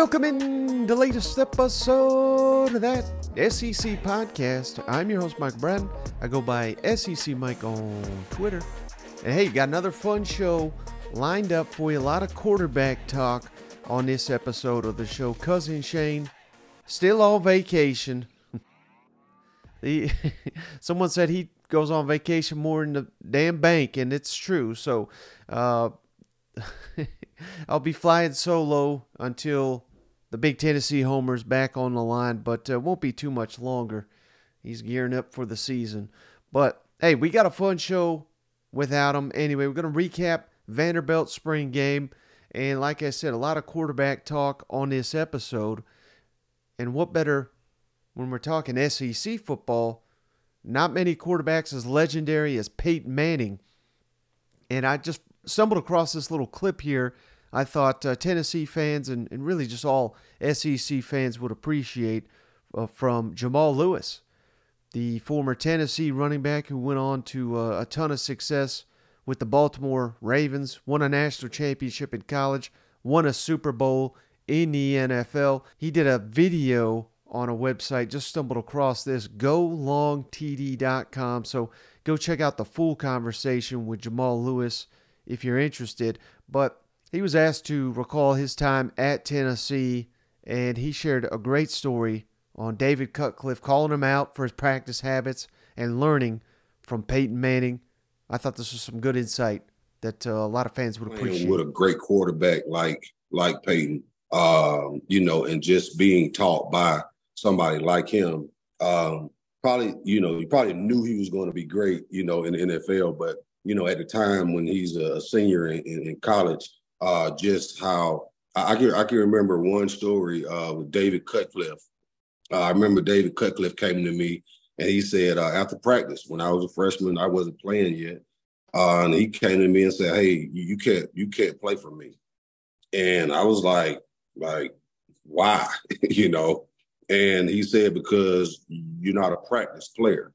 Welcome in the latest episode of that SEC podcast. I'm your host, Mike Bratton. I go by SEC Mike on Twitter. And hey, got another fun show lined up for you. A lot of quarterback talk on this episode of the show. Cousin Shane, still on vacation. someone said he goes on vacation more than the damn bank, and it's true. So, uh, I'll be flying solo until the big Tennessee homer's back on the line, but uh, won't be too much longer. He's gearing up for the season. But hey, we got a fun show without him. Anyway, we're going to recap Vanderbilt spring game. And like I said, a lot of quarterback talk on this episode. And what better when we're talking SEC football? Not many quarterbacks as legendary as Peyton Manning. And I just stumbled across this little clip here I thought uh, Tennessee fans and, and really just all SEC fans would appreciate uh, from Jamal Lewis, the former Tennessee running back who went on to uh, a ton of success with the Baltimore Ravens, won a national championship in college, won a Super Bowl in the NFL. He did a video on a website, just stumbled across this, golongtd.com. So go check out the full conversation with Jamal Lewis if you're interested. But he was asked to recall his time at Tennessee, and he shared a great story on David Cutcliffe calling him out for his practice habits and learning from Peyton Manning. I thought this was some good insight that uh, a lot of fans would appreciate. With a great quarterback like like Peyton, um, you know, and just being taught by somebody like him, um, probably you know, he probably knew he was going to be great, you know, in the NFL, but you know, at the time when he's a senior in, in college, uh, just how I, can I can remember one story uh, with David Cutcliffe. Uh, I remember David Cutcliffe came to me and he said uh, after practice when I was a freshman, I wasn't playing yet, uh, and he came to me and said, "Hey, you, you can't you can't play for me," and I was like, like why, you know? And he said because you're not a practice player,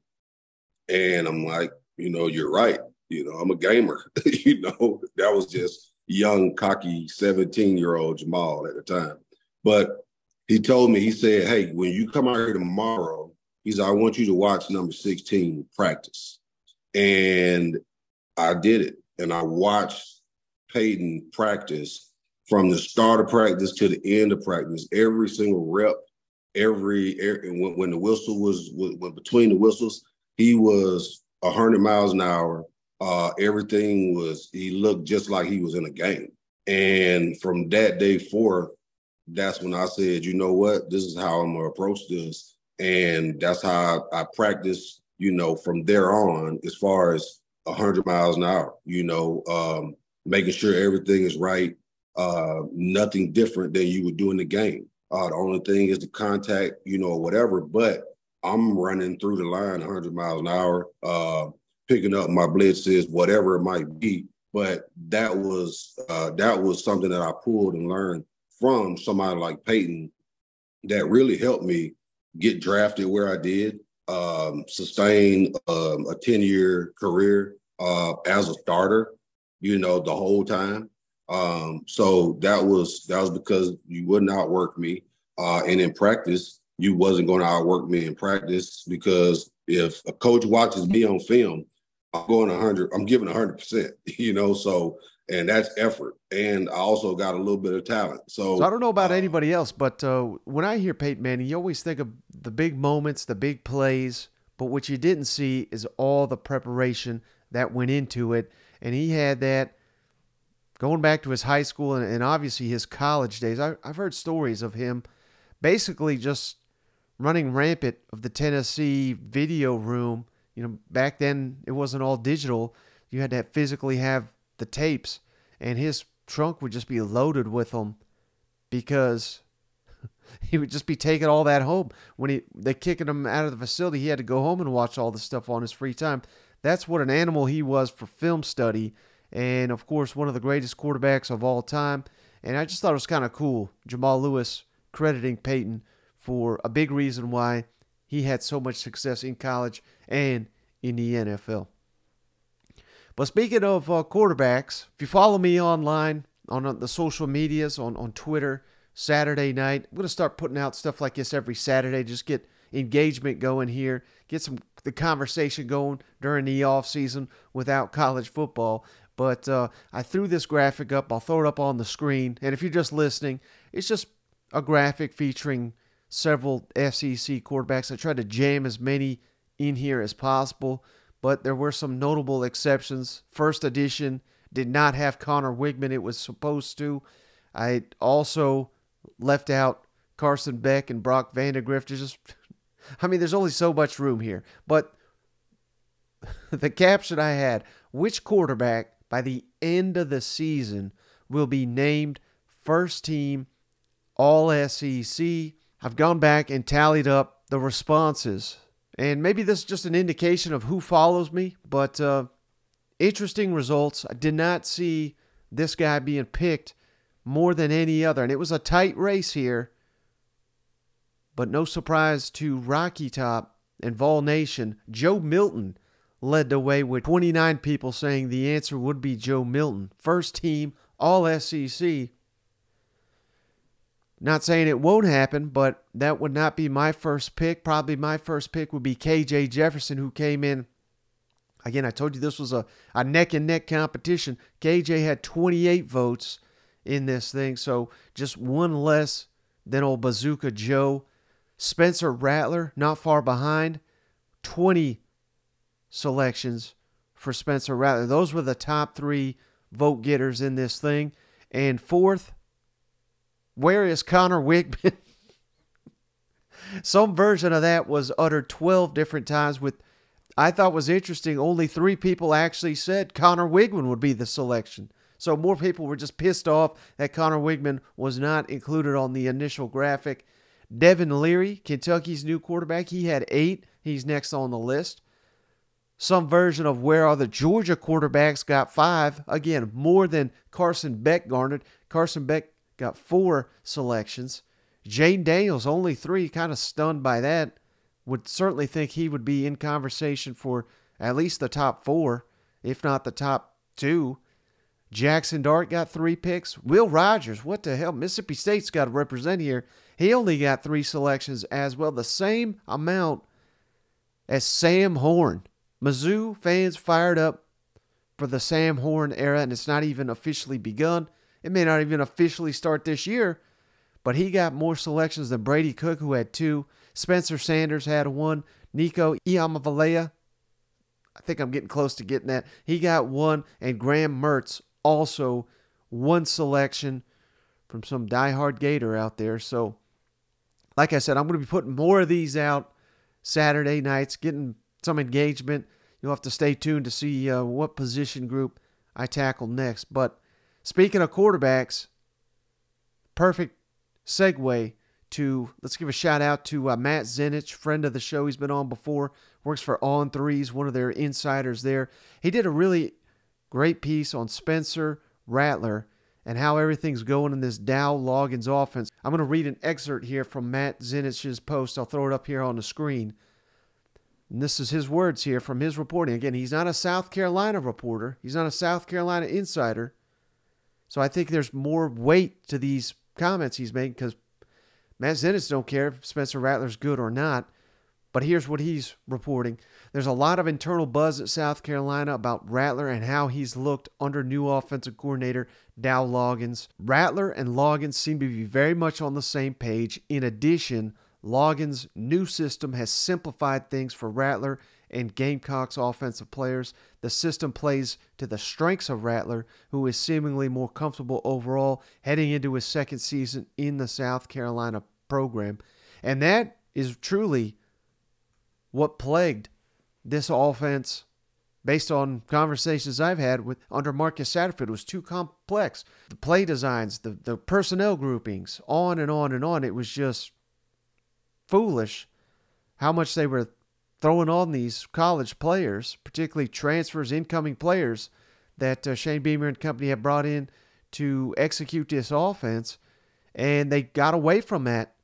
and I'm like, you know, you're right. You know, I'm a gamer. you know, that was just young, cocky 17 year old Jamal at the time. But he told me, he said, Hey, when you come out here tomorrow, he said, I want you to watch number 16 practice. And I did it. And I watched Peyton practice from the start of practice to the end of practice, every single rep, every, every when, when the whistle was, when between the whistles, he was 100 miles an hour uh, everything was he looked just like he was in a game. And from that day forth, that's when I said, you know what, this is how I'm gonna approach this, and that's how I, I practice. You know, from there on, as far as 100 miles an hour, you know, um, making sure everything is right, uh, nothing different than you would do in the game. Uh, the only thing is the contact, you know, whatever. But I'm running through the line 100 miles an hour. Uh, picking up my blitzes, whatever it might be. But that was uh, that was something that I pulled and learned from somebody like Peyton that really helped me get drafted where I did, um, sustain um, a 10 year career uh, as a starter, you know, the whole time. Um, so that was that was because you wouldn't outwork me. Uh, and in practice, you wasn't going to outwork me in practice because if a coach watches me on film I'm going 100. I'm giving 100. percent You know, so and that's effort, and I also got a little bit of talent. So, so I don't know about uh, anybody else, but uh, when I hear Peyton Manning, you always think of the big moments, the big plays, but what you didn't see is all the preparation that went into it, and he had that going back to his high school and, and obviously his college days. I, I've heard stories of him basically just running rampant of the Tennessee video room You know, back then it wasn't all digital. You had to physically have the tapes, and his trunk would just be loaded with them because he would just be taking all that home. When he they kicking him out of the facility, he had to go home and watch all this stuff on his free time. That's what an animal he was for film study, and of course one of the greatest quarterbacks of all time. And I just thought it was kind of cool. Jamal Lewis crediting Peyton for a big reason why he had so much success in college and in the NFL. But speaking of uh, quarterbacks, if you follow me online on the social medias, on, on Twitter, Saturday night, I'm going to start putting out stuff like this every Saturday. Just get engagement going here, get some the conversation going during the off season without college football. But uh, I threw this graphic up. I'll throw it up on the screen. And if you're just listening, it's just a graphic featuring several SEC quarterbacks. I tried to jam as many in here as possible but there were some notable exceptions. First edition did not have Conner Weigman. It was supposed to. I also left out Carson Beck and Brock Vandagriff. Just, I mean, there's only so much room here. But the caption I had: Which quarterback by the end of the season will be named first team All SEC? I've gone back and tallied up the responses and maybe this is just an indication of who follows me, but uh, interesting results. I did not see this guy being picked more than any other. And it was a tight race here, but no surprise to Rocky Top and Vol Nation. Joe Milton led the way with 29 people saying the answer would be Joe Milton. First team, all SEC. Not saying it won't happen, but that would not be my first pick. Probably my first pick would be KJ Jefferson, who came in. Again, I told you this was a, a neck and neck competition. KJ had 28 votes in this thing, so just one less than old Bazooka Joe. Spencer Rattler, not far behind, 20 selections for Spencer Rattler. Those were the top three vote getters in this thing. And fourth, where is Conner Weigman? Some version of that was uttered 12 different times with I thought was interesting only 3 people actually said Conner Weigman would be the selection. So more people were just pissed off that Conner Weigman was not included on the initial graphic. Devin Leary, Kentucky's new quarterback, he had 8. He's next on the list. Some version of where are the Georgia quarterbacks got 5. Again, more than Carson Beck garnered. Carson Beck got four selections. Jayden Daniels, only three, kind of stunned by that. Would certainly think he would be in conversation for at least the top four, if not the top two. Jackson Dart got three picks. Will Rogers, what the hell? Mississippi State's got to represent here. He only got three selections as well, the same amount as Sam Horn. Mizzou fans fired up for the Sam Horn era, and it's not even officially begun. It may not even officially start this year, but he got more selections than Brady Cook, who had two. Spencer Sanders had one. Nico Iamaleava, I think I'm getting close to getting that. He got one, and Graham Mertz also one selection from some diehard Gator out there. So, like I said, I'm going to be putting more of these out Saturday nights, getting some engagement. You'll have to stay tuned to see uh, what position group I tackle next. But Speaking of quarterbacks, perfect segue to let's give a shout out to uh, Matt Zenitz, friend of the show. He's been on before, works for On Threes, one of their insiders there. He did a really great piece on Spencer Rattler and how everything's going in this Dow Loggains offense. I'm going to read an excerpt here from Matt Zenitz's post. I'll throw it up here on the screen. And this is his words here from his reporting. Again, he's not a South Carolina reporter, he's not a South Carolina insider. So I think there's more weight to these comments he's making because Matt Zenitz don't care if Spencer Rattler's good or not. But here's what he's reporting. There's a lot of internal buzz at South Carolina about Rattler and how he's looked under new offensive coordinator Dow Loggains. Rattler and Loggains seem to be very much on the same page. In addition, Loggains' new system has simplified things for Rattler and Gamecocks offensive players. The system plays to the strengths of Rattler, who is seemingly more comfortable overall heading into his second season in the South Carolina program. And that is truly what plagued this offense, based on conversations I've had with under Marcus Satterfield, was too complex. The play designs, the, the personnel groupings, on and on and on. It was just foolish how much they were throwing on these college players, particularly transfers, incoming players that uh, Shane Beamer and company have brought in to execute this offense. And they got away from that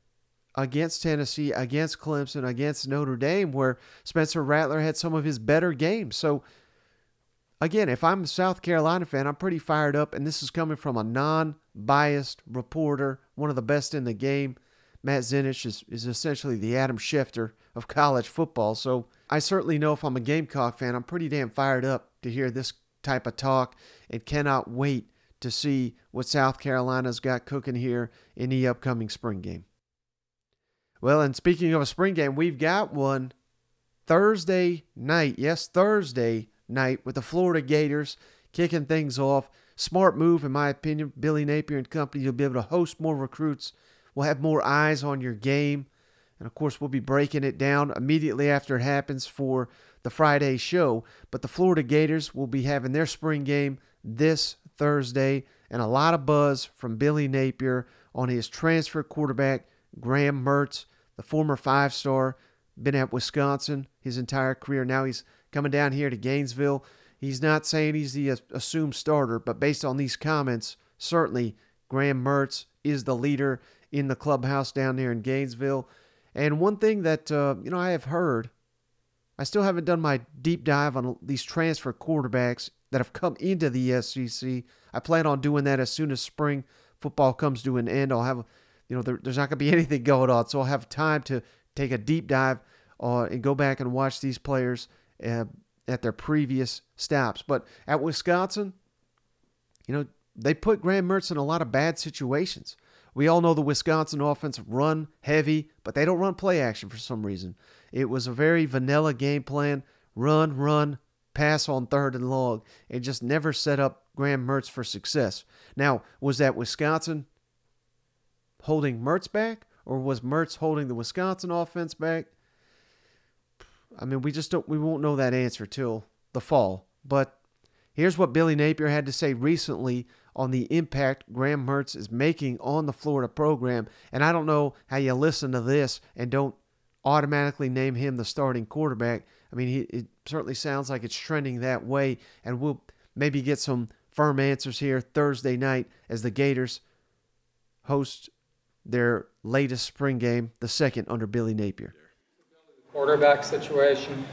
against Tennessee, against Clemson, against Notre Dame, where Spencer Rattler had some of his better games. So, again, if I'm a South Carolina fan, I'm pretty fired up. And this is coming from a non biased reporter, one of the best in the game. Matt Zenitz is, is essentially the Adam Schefter of college football. So I certainly know if I'm a Gamecock fan, I'm pretty damn fired up to hear this type of talk and cannot wait to see what South Carolina's got cooking here in the upcoming spring game. Well, and speaking of a spring game, we've got one Thursday night. Yes, Thursday night with the Florida Gators kicking things off. Smart move, in my opinion. Billy Napier and company, you'll be able to host more recruits. We'll have more eyes on your game. And of course, we'll be breaking it down immediately after it happens for the Friday show. But the Florida Gators will be having their spring game this Thursday, and a lot of buzz from Billy Napier on his transfer quarterback, Graham Mertz, the former five star, been at Wisconsin his entire career. Now he's coming down here to Gainesville. He's not saying he's the assumed starter, but based on these comments, certainly Graham Mertz is the leader in the clubhouse down there in Gainesville. And one thing that uh, you know I have heard, I still haven't done my deep dive on these transfer quarterbacks that have come into the SEC. I plan on doing that as soon as spring football comes to an end. I'll have, you know, there, there's not going to be anything going on, so I'll have time to take a deep dive uh, and go back and watch these players uh, at their previous stops. But at Wisconsin, you know, they put Graham Mertz in a lot of bad situations. We all know the Wisconsin offense run heavy, but they don't run play action for some reason. It was a very vanilla game plan run, run, pass on third and long. It just never set up Graham Mertz for success. Now, was that Wisconsin holding Mertz back, or was Mertz holding the Wisconsin offense back? I mean, we just don't, we won't know that answer till the fall. But here's what Billy Napier had to say recently on the impact Graham Mertz is making on the Florida program. And I don't know how you listen to this and don't automatically name him the starting quarterback. I mean, he, it certainly sounds like it's trending that way, and we'll maybe get some firm answers here Thursday night as the Gators host their latest spring game, the second under Billy Napier. Quarterback situation.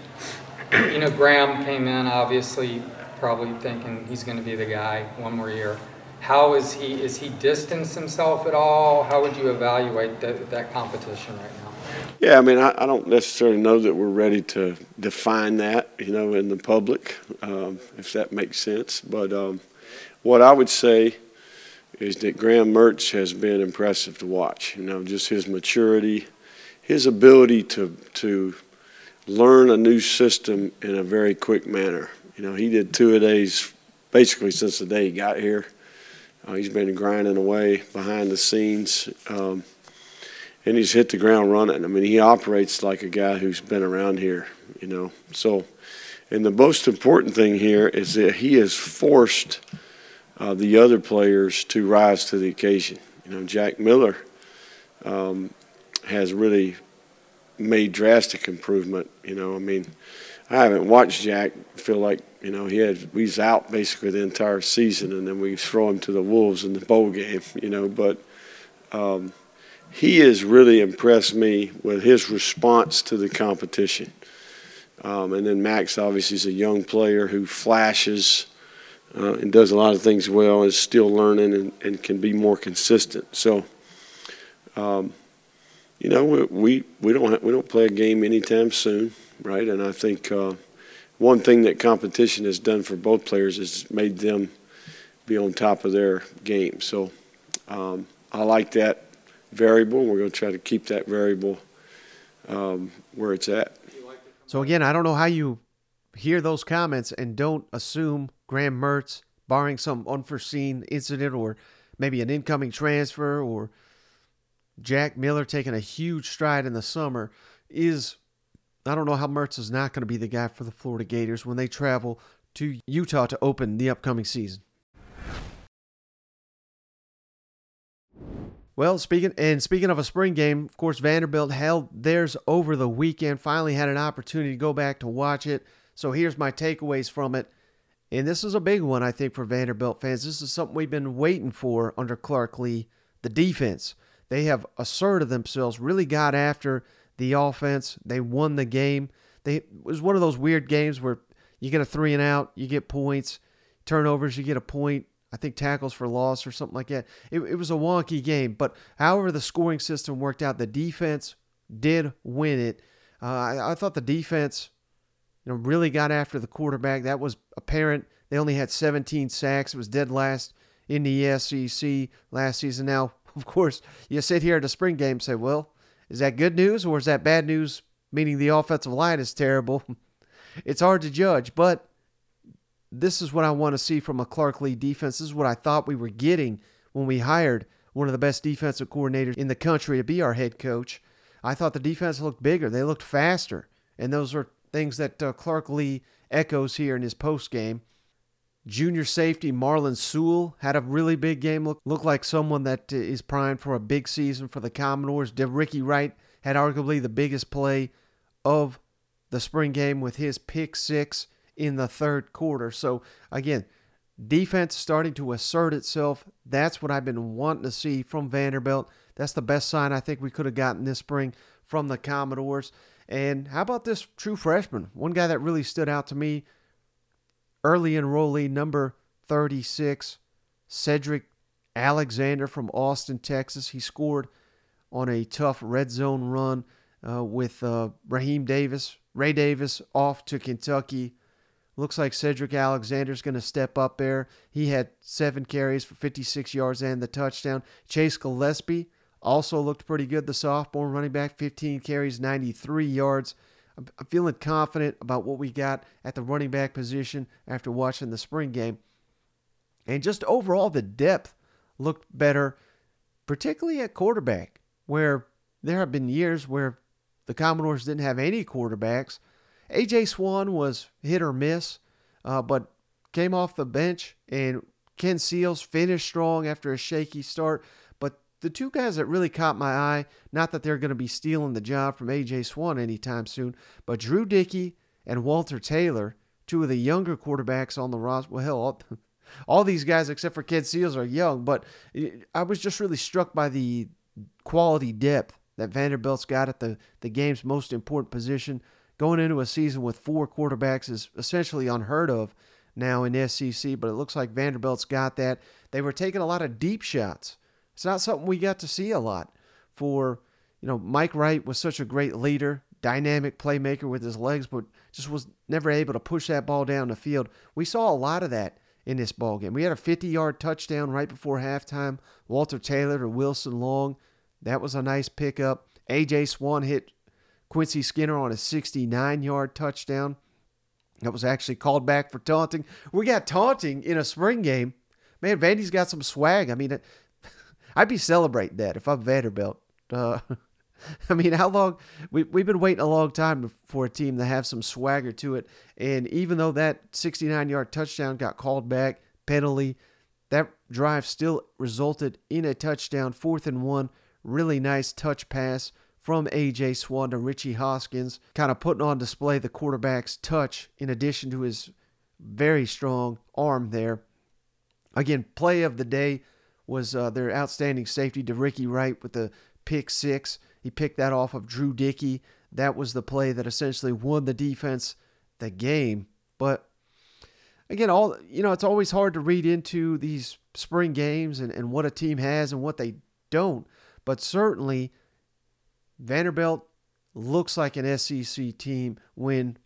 You know, Graham came in obviously probably thinking he's going to be the guy one more year. How is he? Is he distanced himself at all? How would you evaluate that, that competition right now? Yeah, I mean, I, I, don't necessarily know that we're ready to define that, you know, in the public, um, if that makes sense. But um, what I would say is that Graham Mertz has been impressive to watch. You know, just his maturity, his ability to to learn a new system in a very quick manner. You know, he did two a days basically since the day he got here. Uh, he's been grinding away behind the scenes, um, and he's hit the ground running. I mean, he operates like a guy who's been around here, you know. So, and the most important thing here is that he has forced uh, the other players to rise to the occasion. You know, Jack Miller um, has really made drastic improvement. You know, I mean, I haven't watched Jack feel like you know, he had he's out basically the entire season, and then we throw him to the wolves in the bowl game. You know, but um, he has really impressed me with his response to the competition. Um, and then Max obviously is a young player who flashes uh, and does a lot of things well, is still learning and, and can be more consistent. So, um, you know, we, we, we don't we don't play a game anytime soon, right? And I think. Uh, one thing that competition has done for both players is made them be on top of their game. So um, I like that variable. We're going to try to keep that variable um, where it's at. So again, I don't know how you hear those comments and don't assume Graham Mertz, barring some unforeseen incident or maybe an incoming transfer or Jack Miller taking a huge stride in the summer, is I don't know how Mertz is not going to be the guy for the Florida Gators when they travel to Utah to open the upcoming season. Well, speaking and speaking of a spring game, of course Vanderbilt held theirs over the weekend. Finally had an opportunity to go back to watch it. So here's my takeaways from it. And this is a big one, I think, for Vanderbilt fans. This is something we've been waiting for under Clark Lea, The defense. They have asserted themselves, really got after the offense. They won the game. They it was one of those weird games where you get a three and out, you get points, turnovers, you get a point. I think tackles for loss or something like that. It, it was a wonky game, but however the scoring system worked out, the defense did win it. Uh, I, I thought the defense, you know, really got after the quarterback. That was apparent. They only had 17 sacks. It was dead last in the SEC last season. Now, of course, you sit here at the spring game and say, well, is that good news or is that bad news, meaning the offensive line is terrible? it's hard to judge, but this is what I want to see from a Clark Lea defense. This is what I thought we were getting when we hired one of the best defensive coordinators in the country to be our head coach. I thought the defense looked bigger, they looked faster, and those are things that uh, Clark Lea echoes here in his post game. Junior safety Marlon Sewell had a really big game. Look, looked like someone that uh, primed for a big season for the Commodores. Ricky Wright had arguably the biggest play of the spring game with his pick six in the third quarter. So, again, defense starting to assert itself. That's what I've been wanting to see from Vanderbilt. That's the best sign I think we could have gotten this spring from the Commodores. And how about this true freshman? One guy that really stood out to me, early enrollee number 36, Cedric Alexander from Austin, Texas. He scored on a tough red zone run uh, with uh, Raheem Davis, Ray Davis off to Kentucky Looks like Cedric Alexander's going to step up there. He had seven carries for 56 yards and the touchdown. Chase Gillespie also looked pretty good. The sophomore running back, 15 carries, 93 yards. I'm, feeling confident about what we got at the running back position after watching the spring game. And just overall, the depth looked better, particularly at quarterback, where there have been years where the Commodores didn't have any quarterbacks AJ Swann was hit or miss, uh, but came off the bench, and Ken Seals finished strong after a shaky start. The two guys that really caught my eye, not that they're going to be stealing the job from AJ Swann anytime soon, but Drew Dickey and Walter Taylor, two of the younger quarterbacks on the roster. Well, hell, all, all these guys except for Ken Seals are young, but I was just really struck by the quality depth that Vanderbilt's got at the, the game's most important position going into a season with four quarterbacks is essentially unheard of now in SEC, but it looks like Vanderbilt's got that. They were taking a lot of deep shots. It's not something we got to see a lot for, you know, Mike Wright was such a great leader, dynamic playmaker with his legs, but just was never able to push that ball down the field. We saw a lot of that in this ball game. We had a 50-yard touchdown right before halftime. Walter Taylor to Wilson Long. That was a nice pickup. AJ Swann hit Quincy Skinner on a 69 yard touchdown. That was actually called back for taunting. We got taunting in a spring game. Man, Vandy's got some swag. I mean, I'd be celebrating that if I'm Vanderbilt. Uh, I mean, how long? We, we've been waiting a long time for a team to have some swagger to it. And even though that 69 yard touchdown got called back, penalty, that drive still resulted in a touchdown, fourth and one. Really nice touch pass from A.J. Swann to Richie Hoskins, kind of putting on display the quarterback's touch in addition to his very strong arm there. Again, play of the day was uh, their outstanding safety to Ricky Wright with the pick six. He picked that off of Drew Dickey. That was the play that essentially won the defense the game. But again, all you know, it's always hard to read into these spring games and, and what a team has and what they don't. But certainly Vanderbilt looks like an SEC team when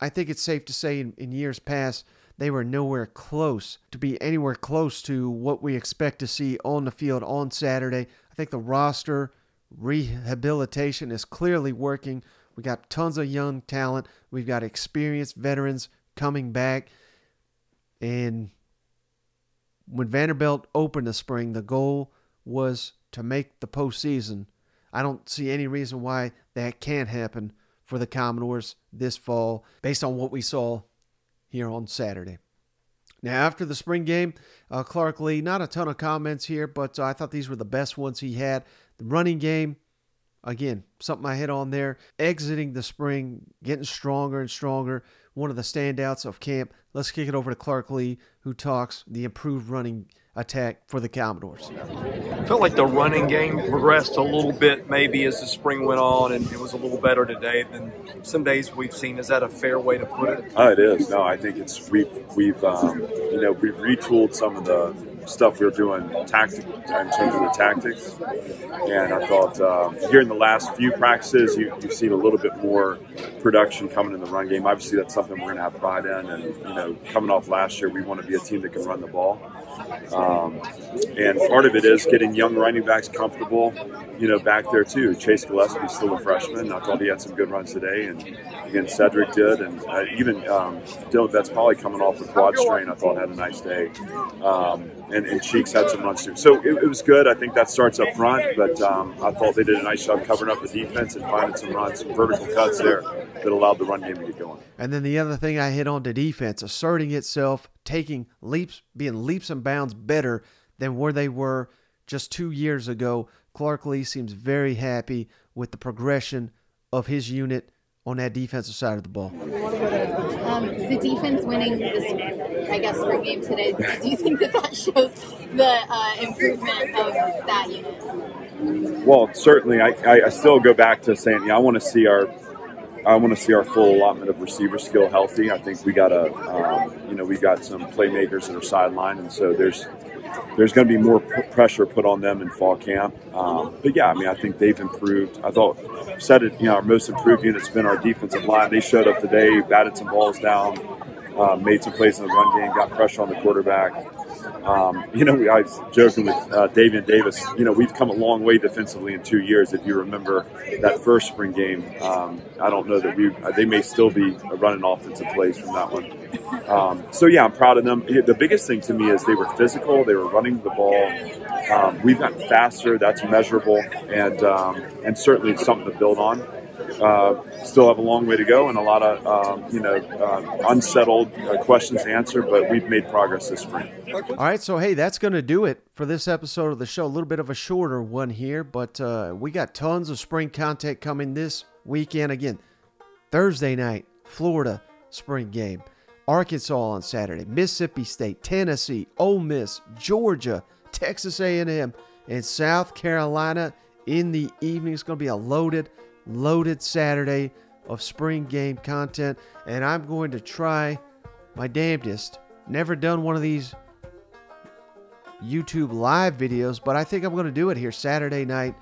I think it's safe to say in, in, years past they were nowhere close to be anywhere close to what we expect to see on the field on Saturday. I think the roster rehabilitation is clearly working. We got tons of young talent. We've got experienced veterans coming back. And when Vanderbilt opened the spring, the goal was to make the postseason I don't see any reason why that can't happen for the Commodores this fall based on what we saw here on Saturday. Now, after the spring game, uh, Clark Lea, not a ton of comments here, but uh, I thought these were the best ones he had. The running game, again, something I hit on there. Exiting the spring, getting stronger and stronger. One of the standouts of camp. Let's kick it over to Clark Lea, who talks the improved running attack for the Commodores. I felt like the running game progressed a little bit maybe as the spring went on, and it was a little better today than some days we've seen. Is that a fair way to put it? Oh, it is. No, I think it's we've we've um, you know we've retooled some of the stuff we were doing tactic in terms of the tactics, and I thought um, here in the last few practices you, you've seen a little bit more production coming in the run game. Obviously, that's something we're going to have pride in, and you know, coming off last year, we want to be a team that can run the ball. Um, and part of it is getting young running backs comfortable, you know, back there too. Chase Gillespie's still a freshman. I thought he had some good runs today, and again, Cedric did, and uh, even um, Dylan that's probably coming off a quad strain. I thought had a nice day, um, and, and Cheeks had some runs too. So it, it, was good. I think that starts up front, but um, I thought they did a nice job covering up the defense and finding some runs, some vertical cuts there that allowed the run game to get going. And then the other thing I hit on to defense, asserting itself, taking leaps, being leaps and bounds better than where they were just two years ago. Clark Lea seems very happy with the progression of his unit on that defensive side of the ball. Um, the defense winning this, I guess, spring game today. Do you think that that shows the uh, improvement of that unit? Well, certainly. I, I, I still go back to saying, yeah, I want to see our I want to see our full allotment of receiver skill healthy. I think we got a, um, you know, we got some playmakers that are sidelined, and so there's there's going to be more p- pressure put on them in fall camp. Um, but yeah, I mean, I think they've improved. I thought said it, you know, our most improved unit's been our defensive line. They showed up today, batted some balls down, uh, made some plays in the run game, got pressure on the quarterback. Um, you know, I was joking with uh, Davian Davis. You know, we've come a long way defensively in two years. If you remember that first spring game, um, I don't know that we they may still be running offensive plays from that one. Um, so yeah, I'm proud of them. The biggest thing to me is they were physical. They were running the ball. Um, we've gotten faster. That's measurable, and um, and certainly something to build on uh, still have a long way to go and a lot of um, you know uh, unsettled uh, questions to answer, but we've made progress this spring. All right, so hey, that's going to do it for this episode of the show. A little bit of a shorter one here, but uh, we got tons of spring content coming this weekend. Again, Thursday night, Florida spring game. Arkansas on Saturday, Mississippi State, Tennessee, Ole Miss, Georgia, Texas A&M, and South Carolina in the evening. It's going to be a loaded loaded Saturday of spring game content, and I'm going to try my damnedest. Never done one of these YouTube live videos, but I think I'm going to do it here Saturday night.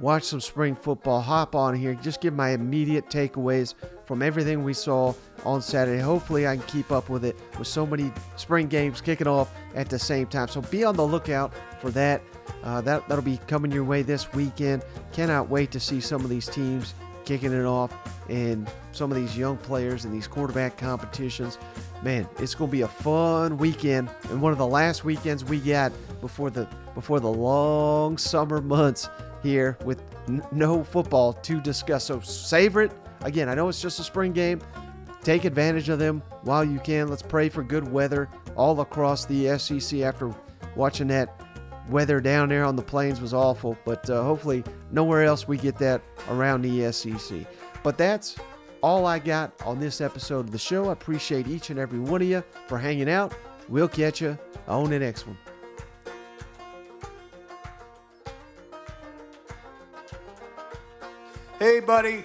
Watch some spring football, hop on here, just give my immediate takeaways from everything we saw on Saturday. Hopefully, I can keep up with it with so many spring games kicking off at the same time. So be on the lookout for that. Uh, that that'll be coming your way this weekend. Cannot wait to see some of these teams kicking it off and some of these young players in these quarterback competitions. Man, it's going to be a fun weekend and one of the last weekends we got before the before the long summer months here with n- no football to discuss. So savor it. Again, I know it's just a spring game. Take advantage of them while you can. Let's pray for good weather all across the SEC after watching that weather down there on the plains was awful, but uh, hopefully nowhere else we get that around the SEC. But that's all I got on this episode of the show. I appreciate each and every one of you for hanging out. We'll catch you on the next one. Hey, buddy,